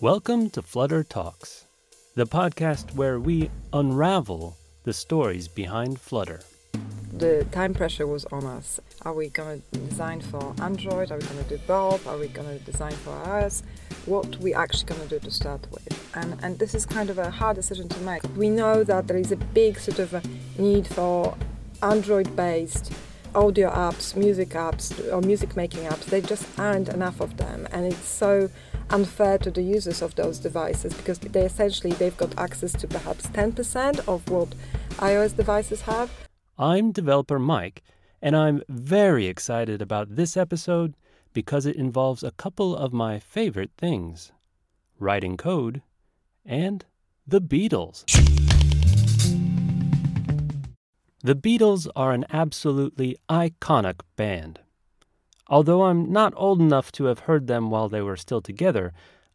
Welcome to Flutter Talks, the podcast where we unravel the stories behind Flutter. The time pressure was on us. Are we going to design for Android? Are we going to do? Are we going to design for iOS? What are we actually going to do to start with? And and this is kind of a hard decision to make. We know that there is a big sort of need for Android-based audio apps, music apps, or music making apps. There just aren't enough of them, and it's so unfair to the users of those devices because they essentially they've got access to perhaps 10% of what iOS devices have. I'm developer Mike, and I'm very excited about this episode because it involves a couple of my favorite things writing code and the Beatles. The Beatles are an absolutely iconic band. Although I'm not old enough to have heard them while they were still together,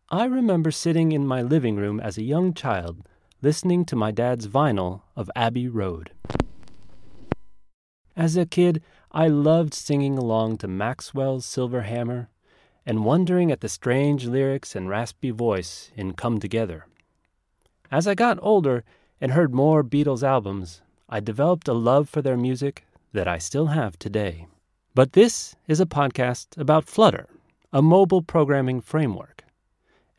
I remember sitting in my living room as a young child listening to my dad's vinyl of Abbey Road. As a kid, I loved singing along to Maxwell's Silver Hammer and wondering at the strange lyrics and raspy voice in Come Together. As I got older and heard more Beatles albums, I developed a love for their music that I still have today. But this is a podcast about Flutter, a mobile programming framework.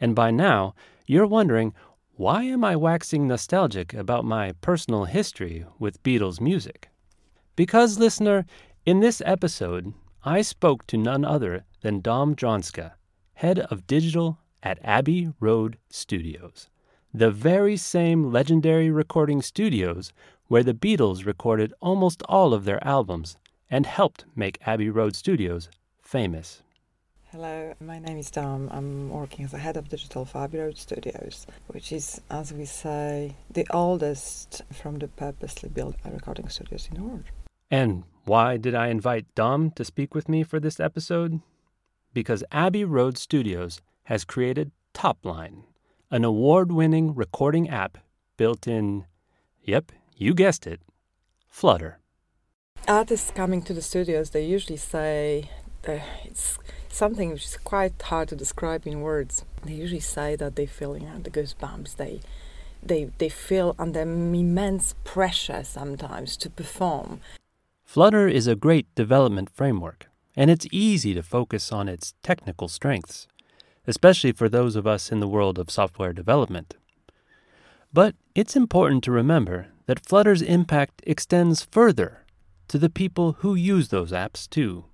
And by now, you're wondering why am I waxing nostalgic about my personal history with Beatles music? Because, listener, in this episode, I spoke to none other than Dom Dronska, head of digital at Abbey Road Studios, the very same legendary recording studios where the Beatles recorded almost all of their albums and helped make Abbey Road Studios famous. Hello, my name is Dom. I'm working as a head of digital for Abbey Road Studios, which is, as we say, the oldest from the purposely built recording studios in the world. And why did I invite Dom to speak with me for this episode? Because Abbey Road Studios has created Topline, an award winning recording app built in, yep, you guessed it, Flutter artists coming to the studios, they usually say uh, it's something which is quite hard to describe in words. They usually say that they feel you know the goosebumps. They they they feel under immense pressure sometimes to perform. Flutter is a great development framework, and it's easy to focus on its technical strengths, especially for those of us in the world of software development. But it's important to remember that Flutter's impact extends further to the people who use those apps too.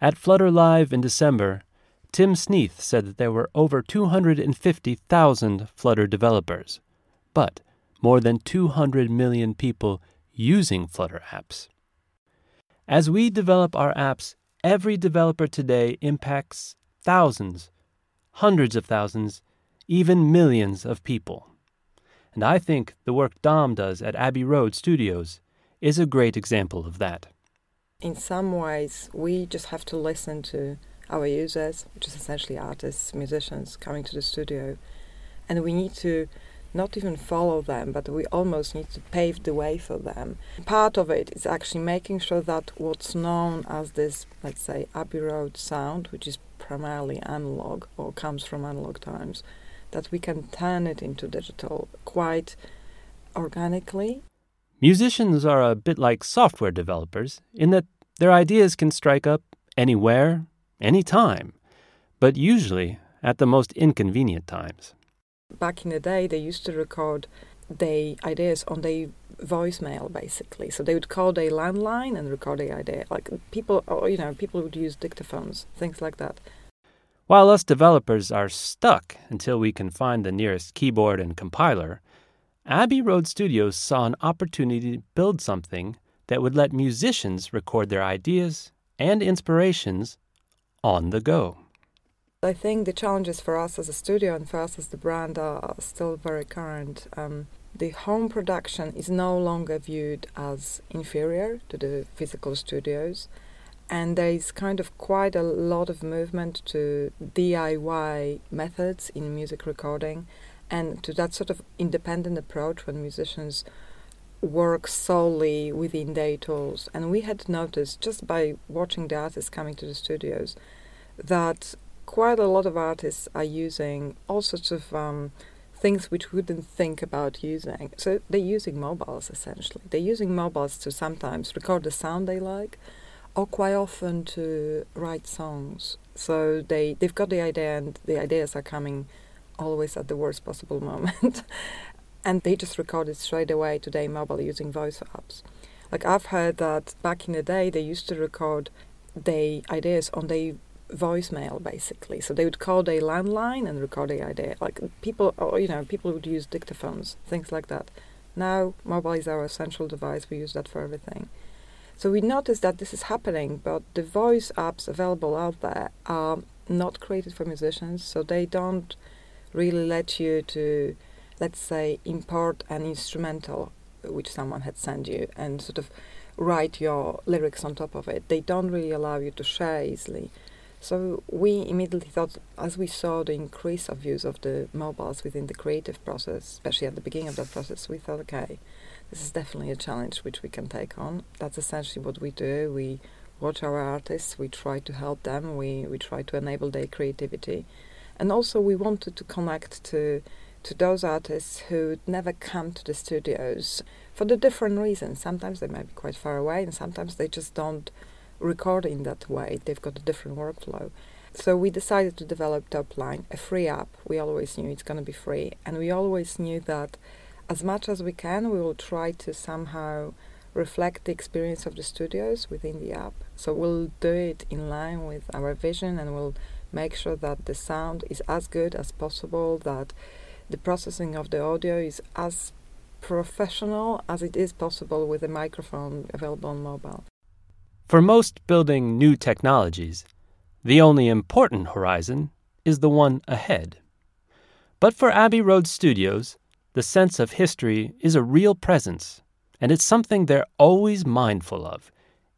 At Flutter Live in December, Tim Sneath said that there were over 250,000 Flutter developers, but more than 200 million people using Flutter apps. As we develop our apps, every developer today impacts thousands, hundreds of thousands, even millions of people. And I think the work Dom does at Abbey Road Studios is a great example of that. In some ways, we just have to listen to our users, which is essentially artists, musicians coming to the studio, and we need to not even follow them, but we almost need to pave the way for them. Part of it is actually making sure that what's known as this, let's say, Abbey Road sound, which is primarily analog or comes from analog times, that we can turn it into digital quite organically Musicians are a bit like software developers in that their ideas can strike up anywhere, anytime, but usually at the most inconvenient times. Back in the day, they used to record their ideas on their voicemail, basically. So they would call their landline and record their idea. Like people, oh, you know, people would use dictaphones, things like that. While us developers are stuck until we can find the nearest keyboard and compiler, Abbey Road Studios saw an opportunity to build something that would let musicians record their ideas and inspirations on the go. I think the challenges for us as a studio and for us as the brand are still very current. Um, the home production is no longer viewed as inferior to the physical studios, and there is kind of quite a lot of movement to DIY methods in music recording and to that sort of independent approach when musicians work solely within their tools. And we had noticed just by watching the artists coming to the studios that quite a lot of artists are using all sorts of um, things which we wouldn't think about using. So they're using mobiles essentially. They're using mobiles to sometimes record the sound they like, or quite often to write songs. So they they've got the idea, and the ideas are coming always at the worst possible moment, and they just record it straight away today mobile using voice apps. Like I've heard that back in the day they used to record their ideas on their voicemail basically. So they would call their landline and record the idea. Like people, or you know, people would use dictaphones, things like that. Now mobile is our essential device. We use that for everything. So we notice that this is happening, but the voice apps available out there are not created for musicians, so they don't really let you to, let's say, import an instrumental uh, which someone had sent you and sort of write your lyrics on top of it. They don't really allow you to share easily. So we immediately thought, as we saw the increase of use of the mobiles within the creative process, especially at the beginning of that process, we thought, okay, this is definitely a challenge which we can take on. That's essentially what we do. We watch our artists, we try to help them, we, we try to enable their creativity. And also we wanted to connect to to those artists who never come to the studios for the different reasons. Sometimes they might be quite far away, and sometimes they just don't record in that way. They've got a different workflow. So we decided to develop Topline, a free app. We always knew it's going to be free, and we always knew that as much as we can, we will try to somehow reflect the experience of the studios within the app. So we'll do it in line with our vision, and we'll make sure that the sound is as good as possible, that the processing of the audio is as professional as it is possible with a microphone available on mobile. For most building new technologies, the only important horizon is the one ahead. But for Abbey Road Studios, the sense of history is a real presence, and it's something they're always mindful of,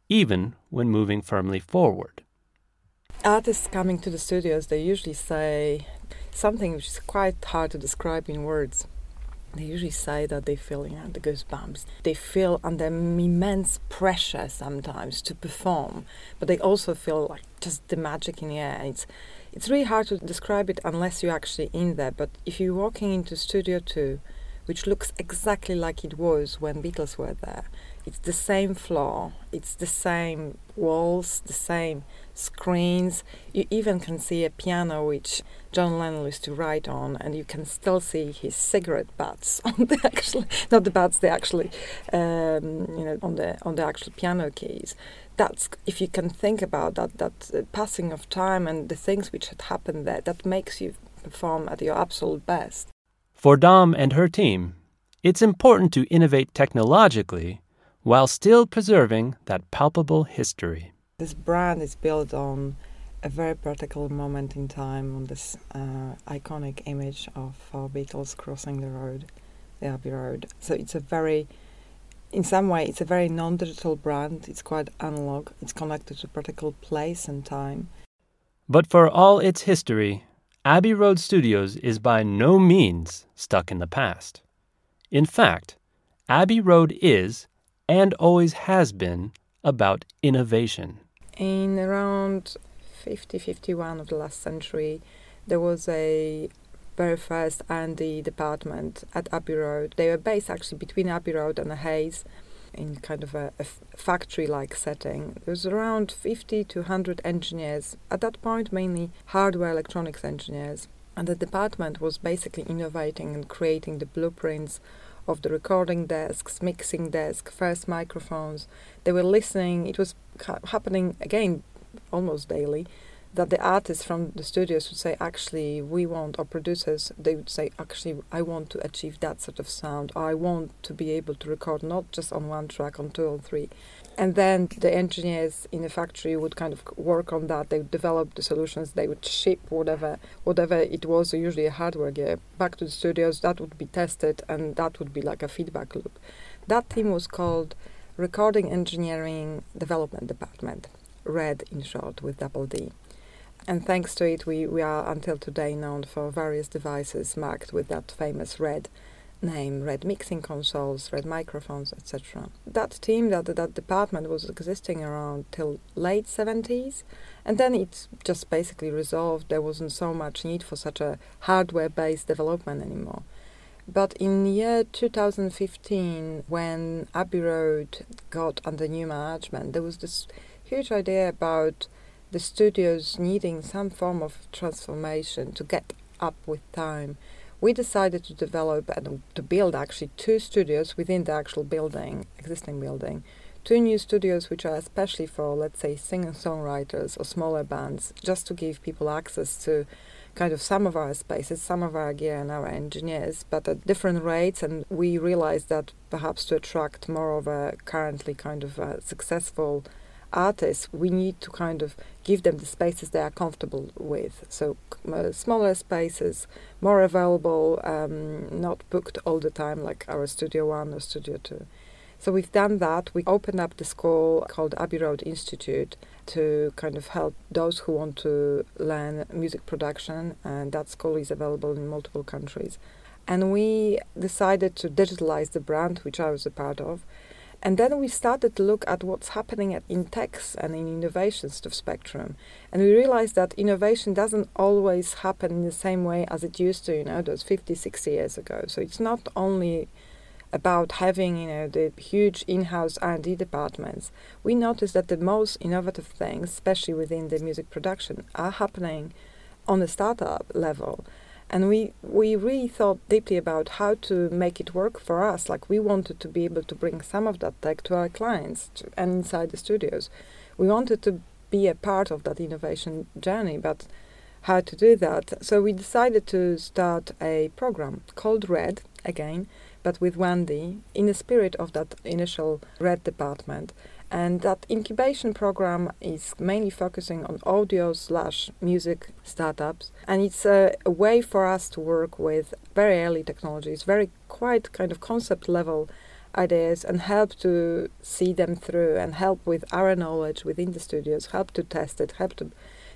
even when moving firmly forward. Artists coming to the studios, they usually say something which is quite hard to describe in words. They usually say that they feel you know, the goosebumps. They feel under immense pressure sometimes to perform, but they also feel like just the magic in the air. It's it's really hard to describe it unless you're actually in there. But if you're walking into Studio Two, which looks exactly like it was when Beatles were there, it's the same floor, it's the same walls, the same screens. You even can see a piano which John Lennon used to write on, and you can still see his cigarette butts on the actual, not the butts, the actually, um, you know, on the on the actual piano keys. That's if you can think about that, that uh, passing of time and the things which had happened there, that makes you perform at your absolute best. For Dom and her team, it's important to innovate technologically while still preserving that palpable history. This brand is built on a very practical moment in time, on this uh, iconic image of uh, Beatles crossing the road, the Abbey Road. So it's a very, in some way, it's a very non-digital brand. It's quite analog. It's connected to a practical place and time. But for all its history, Abbey Road Studios is by no means stuck in the past. In fact, Abbey Road is and always has been about innovation. In around 50 51 of the last century, there was a very first R&D department at Abbey Road. They were based actually between Abbey Road and the Hayes in kind of a, a factory-like setting. There was around 50 to 100 engineers. At that point, mainly hardware electronics engineers. And the department was basically innovating and creating the blueprints of the recording desks, mixing desk, first microphones. They were listening. It was happening again almost daily that the artists from the studios would say, actually, we want, or producers, they would say, actually, I want to achieve that sort of sound. I want to be able to record not just on one track, on two or three. And then the engineers in the factory would kind of work on that. They would develop the solutions. They would ship whatever, whatever it was, usually a hardware gear, back to the studios. That would be tested, and that would be like a feedback loop. That team was called Recording Engineering Development Department, RED in short, with double D. And thanks to it, we, we are until today known for various devices marked with that famous red name, Red Mixing Consoles, Red Microphones, etc. That team, that that department was existing around till late 70s, and then it just basically resolved. There wasn't so much need for such a hardware-based development anymore. But in year 2015, when Abbey Road got under new management, there was this huge idea about the studios needing some form of transformation to get up with time we decided to develop and to build actually two studios within the actual building, existing building. Two new studios which are especially for, let's say, singer songwriters or smaller bands, just to give people access to kind of some of our spaces, some of our gear and our engineers, but at different rates. And we realized that perhaps to attract more of a currently kind of successful artists, we need to kind of give them the spaces they are comfortable with. So uh, smaller spaces, more available, um, not booked all the time like our Studio One or Studio Two. So we've done that. We opened up the school called Abbey Road Institute to kind of help those who want to learn music production, and that school is available in multiple countries. And we decided to digitalize the brand, which I was a part of, and then we started to look at what's happening at, in techs and in innovations of Spectrum. And we realized that innovation doesn't always happen in the same way as it used to, you know, those 50, 60 years ago. So it's not only about having, you know, the huge in-house R&D departments. We noticed that the most innovative things, especially within the music production, are happening on the startup level and we we really thought deeply about how to make it work for us. Like we wanted to be able to bring some of that tech to our clients to, and inside the studios. We wanted to be a part of that innovation journey but how to do that? So we decided to start a program called red again but with one D in the spirit of that initial red department and that incubation program is mainly focusing on audio slash music startups. And it's a, a, way for us to work with very early technologies, very quite kind of concept level ideas, and help to see them through and help with our knowledge within the studios, help to test it, help to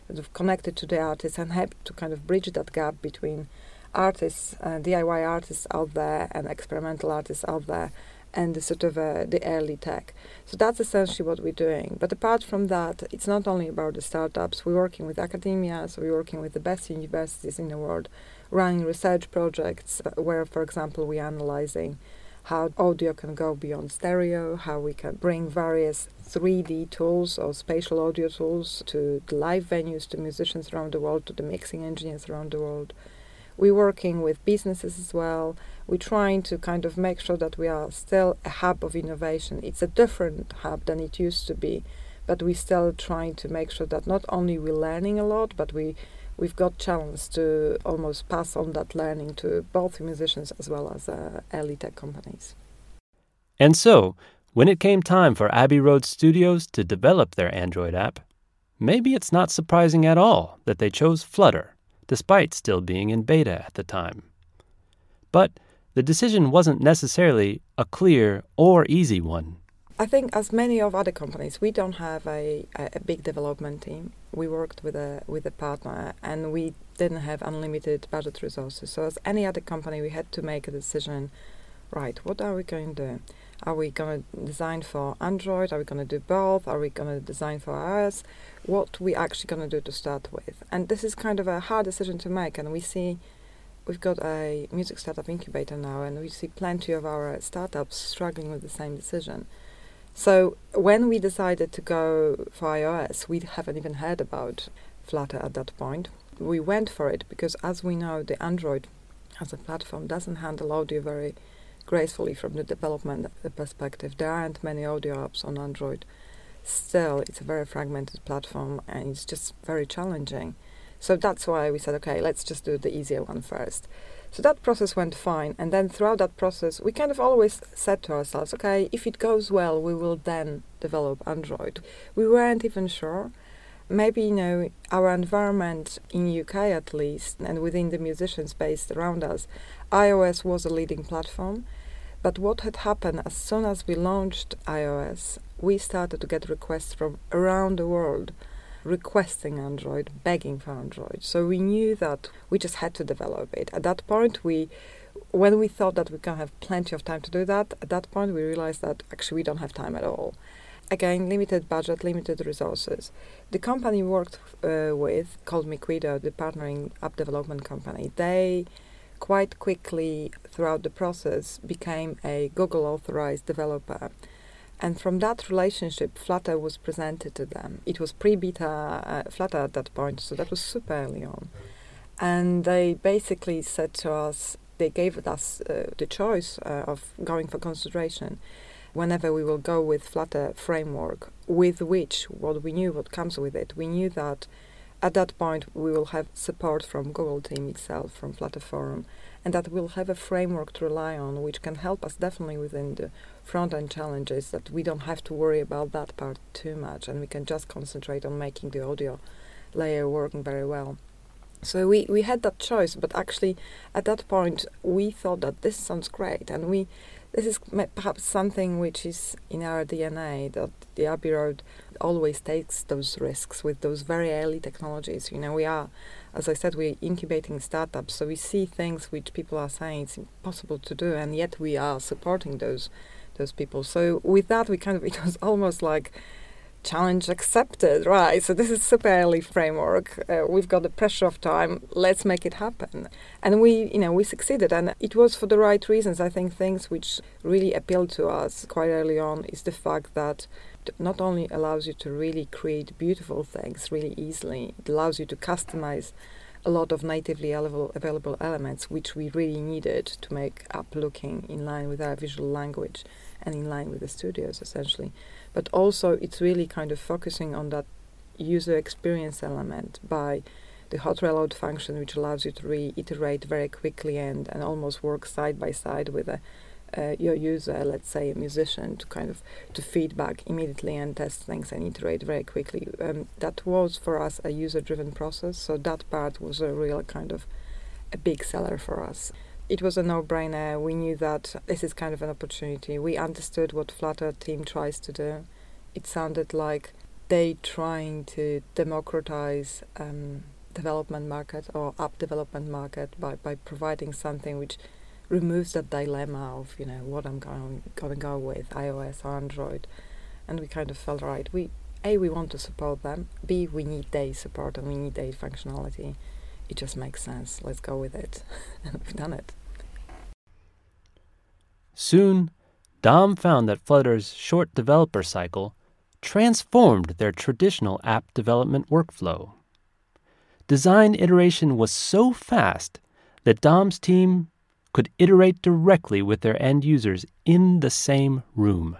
sort of connect it to the artists, and help to kind of bridge that gap between artists, uh, DIY artists out there, and experimental artists out there and the sort of uh, the early tech. So that's essentially what we're doing. But apart from that, it's not only about the startups. We're working with academia, so we're working with the best universities in the world, running research projects uh, where, for example, we're analyzing how audio can go beyond stereo, how we can bring various 3D tools or spatial audio tools to the live venues, to musicians around the world, to the mixing engineers around the world. We're working with businesses as well. We're trying to kind of make sure that we are still a hub of innovation. It's a different hub than it used to be, but we're still trying to make sure that not only we're learning a lot, but we we've got chance to almost pass on that learning to both musicians as well as uh, early tech companies. And so, when it came time for Abbey Road Studios to develop their Android app, maybe it's not surprising at all that they chose Flutter despite still being in beta at the time. But the decision wasn't necessarily a clear or easy one. I think, as many of other companies, we don't have a, a, big development team. We worked with a with a partner, and we didn't have unlimited budget resources. So, as any other company, we had to make a decision. Right, what are we going to do? Are we going to design for Android? Are we going to do both? Are we going to design for iOS? What we actually going to do to start with? And this is kind of a hard decision to make. And we see we've got a music startup incubator now, and we see plenty of our startups struggling with the same decision. So when we decided to go for iOS, we haven't even heard about Flutter at that point. We went for it because, as we know, the Android as a platform doesn't handle audio very gracefully from the development perspective. There aren't many audio apps on Android. Still, it's a very fragmented platform and it's just very challenging. So that's why we said, okay, let's just do the easier one first. So that process went fine. And then throughout that process, we kind of always said to ourselves, okay, if it goes well, we will then develop Android. We weren't even sure. Maybe, you know, our environment in UK at least, and within the musicians based around us, iOS was a leading platform. But what had happened as soon as we launched iOS, we started to get requests from around the world requesting Android, begging for Android. So we knew that we just had to develop it. At that point, we when we thought that we can have plenty of time to do that, at that point we realized that actually we don't have time at all. Again, limited budget, limited resources. The company worked uh, with, called Miquido, the partnering app development company, they quite quickly throughout the process became a Google authorized developer. And from that relationship, Flutter was presented to them. It was pre beta uh, Flutter at that point, so that was super early on. And they basically said to us, they gave us uh, the choice uh, of going for consideration whenever we will go with Flutter framework, with which what we knew what comes with it. We knew that at that point we will have support from Google team itself, from Flutter Forum, and that we'll have a framework to rely on which can help us definitely within the front end challenges that we don't have to worry about that part too much and we can just concentrate on making the audio layer working very well. So we, we had that choice, but actually at that point we thought that this sounds great, and we this is perhaps something which is in our DNA that the Abbey Road always takes those risks with those very early technologies. You know, we are, as I said, we're incubating startups, so we see things which people are saying it's impossible to do, and yet we are supporting those those people. So with that, we kind of it was almost like challenge accepted, right? So this is super early framework. Uh, we've got the pressure of time. Let's make it happen. And we, you know, we succeeded, and it was for the right reasons. I think things which really appealed to us quite early on is the fact that not only allows you to really create beautiful things really easily, it allows you to customize a lot of natively available elements which we really needed to make app looking in line with our visual language and in line with the studios essentially. But also it's really kind of focusing on that user experience element by the hot reload function, which allows you to reiterate very quickly and, and almost work side by side with a, uh, your user, let's say a musician, to kind of to feedback immediately and test things and iterate very quickly. Um, that was for us a user-driven process, so that part was a real kind of a big seller for us it was a no-brainer. We knew that this is kind of an opportunity. We understood what Flutter team tries to do. It sounded like they trying to democratize um, development market or app development market by, by providing something which removes that dilemma of you know what I'm going gonna go with iOS or Android, and we kind of felt right. We a we want to support them. B we need their support and we need their functionality. It just makes sense. Let's go with it, and we've done it. Soon, Dom found that Flutter's short developer cycle transformed their traditional app development workflow. Design iteration was so fast that Dom's team could iterate directly with their end users in the same room,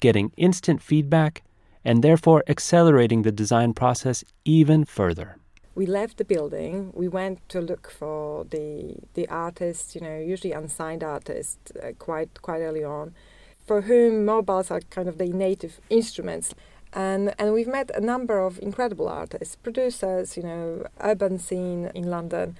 getting instant feedback and therefore accelerating the design process even further we left the building. We went to look for the the artists, you know, usually unsigned artists, uh, quite quite early on, for whom mobiles are kind of the native instruments. And and we've met a number of incredible artists, producers, you know, urban scene in London.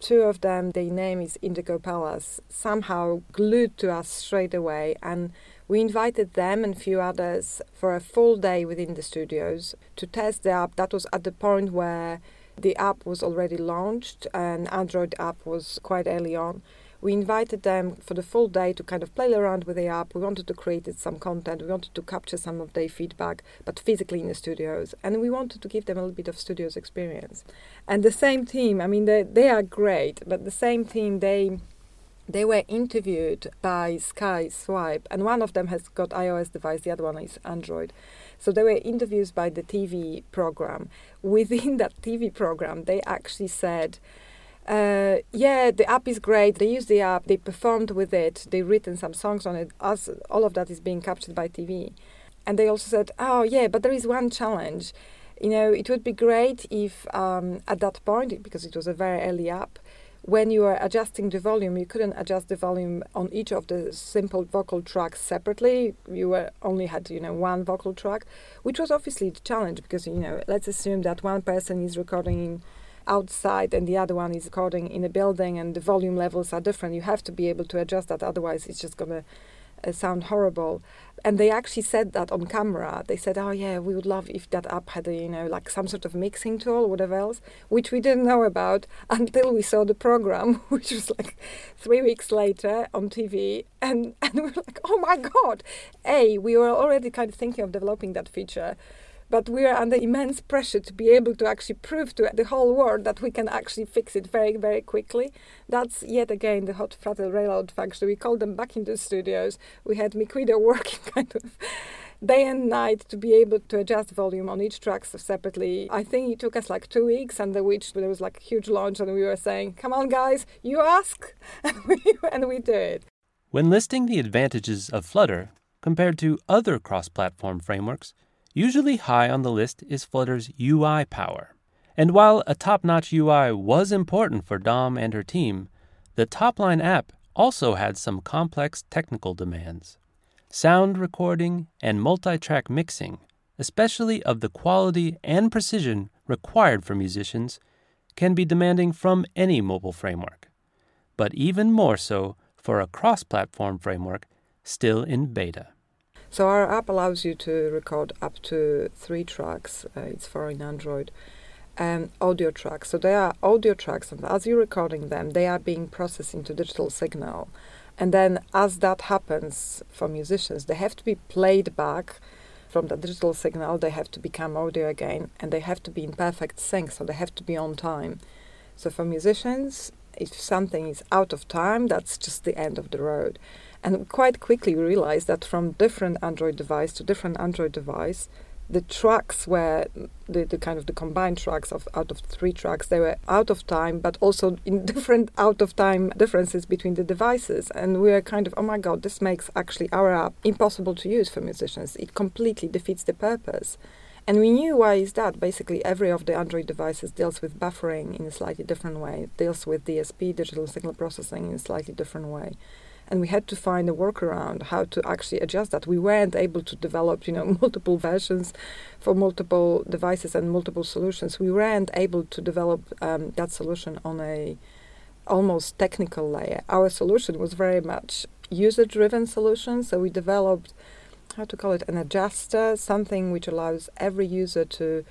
Two of them, their name is Indigo Palace, somehow glued to us straight away. And we invited them and a few others for a full day within the studios to test the app. That was at the point where the app was already launched, and Android app was quite early on. We invited them for the full day to kind of play around with the app. We wanted to create some content. We wanted to capture some of their feedback, but physically in the studios. And we wanted to give them a little bit of studios experience. And the same team, I mean, they, they are great, but the same team, they they were interviewed by Sky Swipe, and one of them has got iOS device, the other one is Android. So they were interviews by the TV program. Within that TV program, they actually said, uh, yeah, the app is great. They used the app, they performed with it, they written some songs on it. As all of that is being captured by TV, and they also said, oh yeah, but there is one challenge. You know, it would be great if um, at that point, because it was a very early app, when you were adjusting the volume, you couldn't adjust the volume on each of the simple vocal tracks separately. You were only had you know one vocal track, which was obviously the challenge because you know let's assume that one person is recording outside and the other one is recording in a building and the volume levels are different. You have to be able to adjust that, otherwise it's just gonna uh, sound horrible. And they actually said that on camera. They said, "Oh yeah, we would love if that app had a you know like some sort of mixing tool, or whatever else," which we didn't know about until we saw the program, which was like three weeks later on TV, and and we were like, "Oh my god!" A, we were already kind of thinking of developing that feature but we are under immense pressure to be able to actually prove to the whole world that we can actually fix it very, very quickly. That's yet again the hot Flutter reload function. We called them back into the studios. We had Miquido working kind of day and night to be able to adjust volume on each track separately. I think it took us like two weeks, under which there was like a huge launch, and we were saying, "Come on, guys, you ask," and we and we. When listing the advantages of Flutter compared to other cross-platform frameworks, Usually high on the list is Flutter's UI power. And while a top notch UI was important for Dom and her team, the Topline app also had some complex technical demands. Sound recording and multi track mixing, especially of the quality and precision required for musicians, can be demanding from any mobile framework, but even more so for a cross platform framework still in beta. So our app allows you to record up to three tracks. Uh, it's for in Android. And audio tracks. So they are audio tracks, and as you're recording them, they are being processed into digital signal. And then, as that happens for musicians, they have to be played back from the digital signal. They have to become audio again, and they have to be in perfect sync. So they have to be on time. So for musicians, if something is out of time, that's just the end of the road. And quite quickly we realized that from different Android device to different Android device, the tracks were the, the kind of the combined tracks of out of three tracks they were out of time but also in different out of time differences between the devices. And we were kind of oh my god this makes actually our app impossible to use for musicians. It completely defeats the purpose. And we knew why is that. Basically every of the android devices deals with buffering in a slightly different way. Deals with dsp digital signal processing in a slightly different way and we had to find a workaround how to actually adjust that. We weren't able to develop, you know, multiple versions for multiple devices and multiple solutions. We weren't able to develop um, that solution on a almost technical layer. Our solution was very much user-driven solution, so we developed how to call it an adjuster, something which allows every user to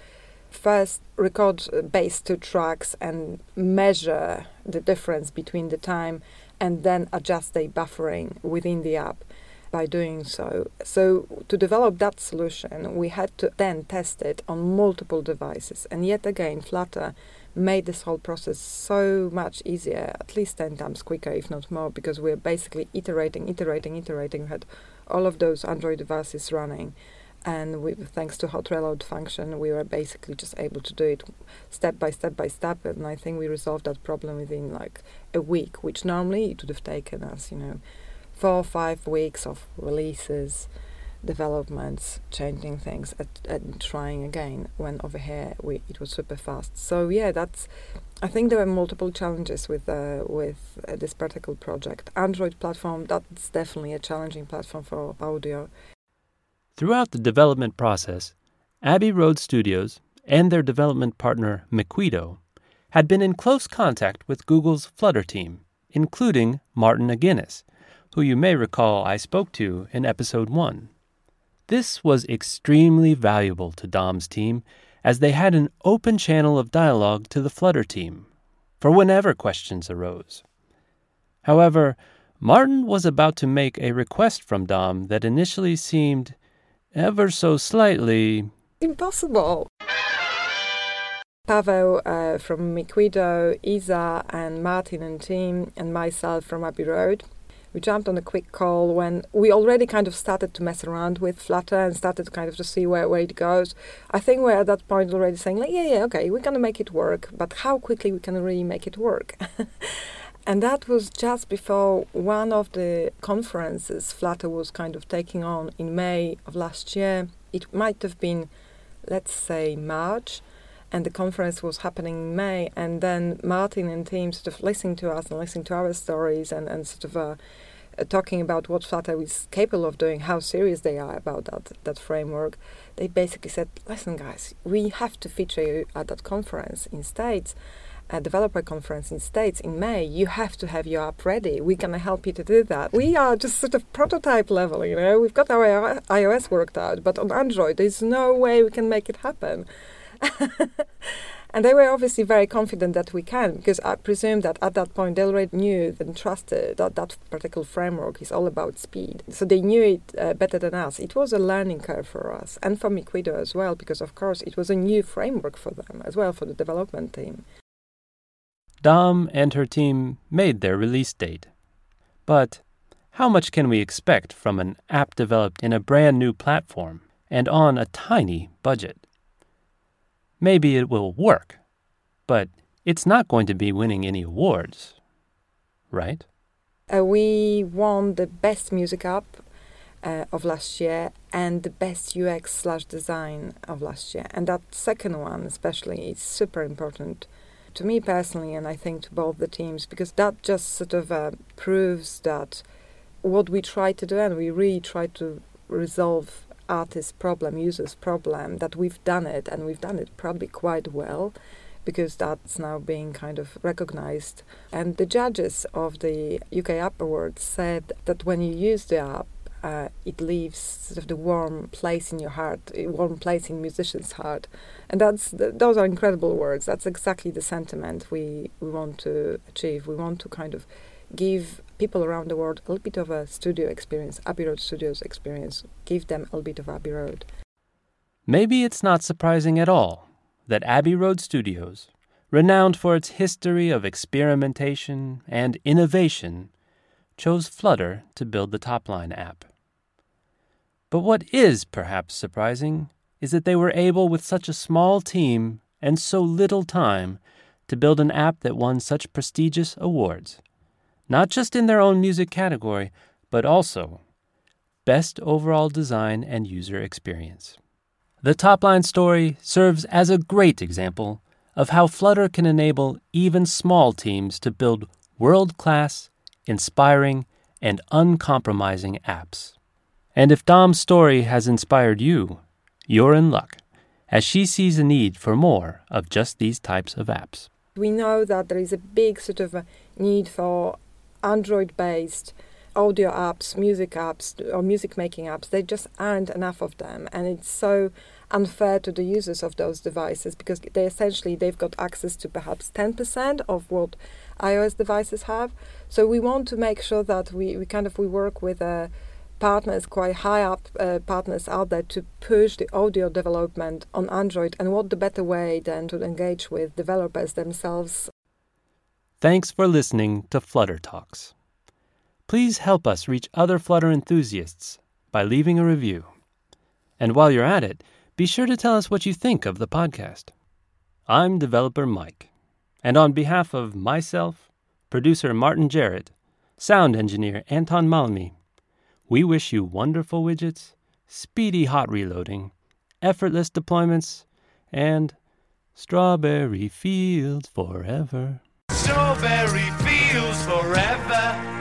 first record uh, base two tracks and measure the difference between the time and then adjust the buffering within the app by doing so. So, to develop that solution, we had to then test it on multiple devices. And yet again, Flutter made this whole process so much easier, at least 10 times quicker, if not more, because we're basically iterating, iterating, iterating. We had all of those Android devices running and we, thanks to hot reload function we were basically just able to do it step by step by step and i think we resolved that problem within like a week which normally it would have taken us you know four or five weeks of releases developments changing things and trying again when over here we it was super fast so yeah that's I think there were multiple challenges with uh, with uh, this particular project. Android platform that's definitely a challenging platform for audio. Throughout the development process, Abbey Road Studios and their development partner Miquido had been in close contact with Google's Flutter team, including Martin Aguinis, who you may recall I spoke to in episode 1. This was extremely valuable to Dom's team as they had an open channel of dialogue to the Flutter team for whenever questions arose. However, Martin was about to make a request from Dom that initially seemed ever so slightly. Impossible! Pavel uh, from Miquido, Isa and Martin and team, and myself from Abbey Road. We jumped on a quick call when we already kind of started to mess around with Flutter and started kind of to see where, where it goes. I think we're at that point already saying, like, yeah, yeah, okay, we're going to make it work, but how quickly we can really make it work. And that was just before one of the conferences Flutter was kind of taking on in May of last year. It might have been, let's say, March, and the conference was happening in May. And then Martin and team sort of listening to us and listening to our stories and, and sort of uh, uh, talking about what Flutter is capable of doing, how serious they are about that, that framework. They basically said, listen, guys, we have to feature you at that conference in States a developer conference in States in May, you have to have your app ready. We're to help you to do that. We are just sort of prototype level, you know. We've got our iOS worked out, but on Android, there's no way we can make it happen. and they were obviously very confident that we can, because I presume that at that point they already knew and trusted that that particular framework is all about speed. So they knew it uh, better than us. It was a learning curve for us and for Miquido as well, because of course it was a new framework for them as well, for the development team. Dom and her team made their release date. But how much can we expect from an app developed in a brand new platform and on a tiny budget? Maybe it will work, but it's not going to be winning any awards, right? Uh, we won the best music app uh, of last year and the best UX slash design of last year. And that second one, especially, is super important to me personally, and I think to both the teams, because that just sort of uh, proves that what we try to do, and we really try to resolve artist problem, users problem, that we've done it, and we've done it probably quite well because that's now being kind of recognized. And the judges of the UK App Awards said that when you use the app, uh, it leaves sort of the warm place in your heart, a warm place in musician's heart, and that's those are incredible words. That's exactly the sentiment we we want to achieve. We want to kind of give people around the world a little bit of a studio experience, Abbey Road Studios experience. Give them a little bit of Abbey Road. Maybe it's not surprising at all that Abbey Road Studios, renowned for its history of experimentation and innovation, chose Flutter to build the Topline app. But what is perhaps surprising is that they were able, with such a small team and so little time, to build an app that won such prestigious awards, not just in their own music category, but also Best Overall Design and User Experience. The Topline story serves as a great example of how Flutter can enable even small teams to build world class, inspiring, and uncompromising apps. And if Dom's story has inspired you, you're in luck, as she sees a need for more of just these types of apps. We know that there is a big sort of a need for Android based audio apps, music apps, or music making apps. They just aren't enough of them. And it's so unfair to the users of those devices because they essentially they've got access to perhaps 10% of what iOS devices have. So we want to make sure that we, we kind of we work with uh, partners, quite high up uh, partners out there to push the audio development on Android. And what the better way than to engage with developers themselves? Thanks for listening to Flutter Talks. Please help us reach other Flutter enthusiasts by leaving a review. And while you're at it, be sure to tell us what you think of the podcast. I'm developer Mike, and on behalf of myself, producer Martin Jarrett, sound engineer Anton Malmy, we wish you wonderful widgets, speedy hot reloading, effortless deployments, and strawberry fields forever. Strawberry fields forever.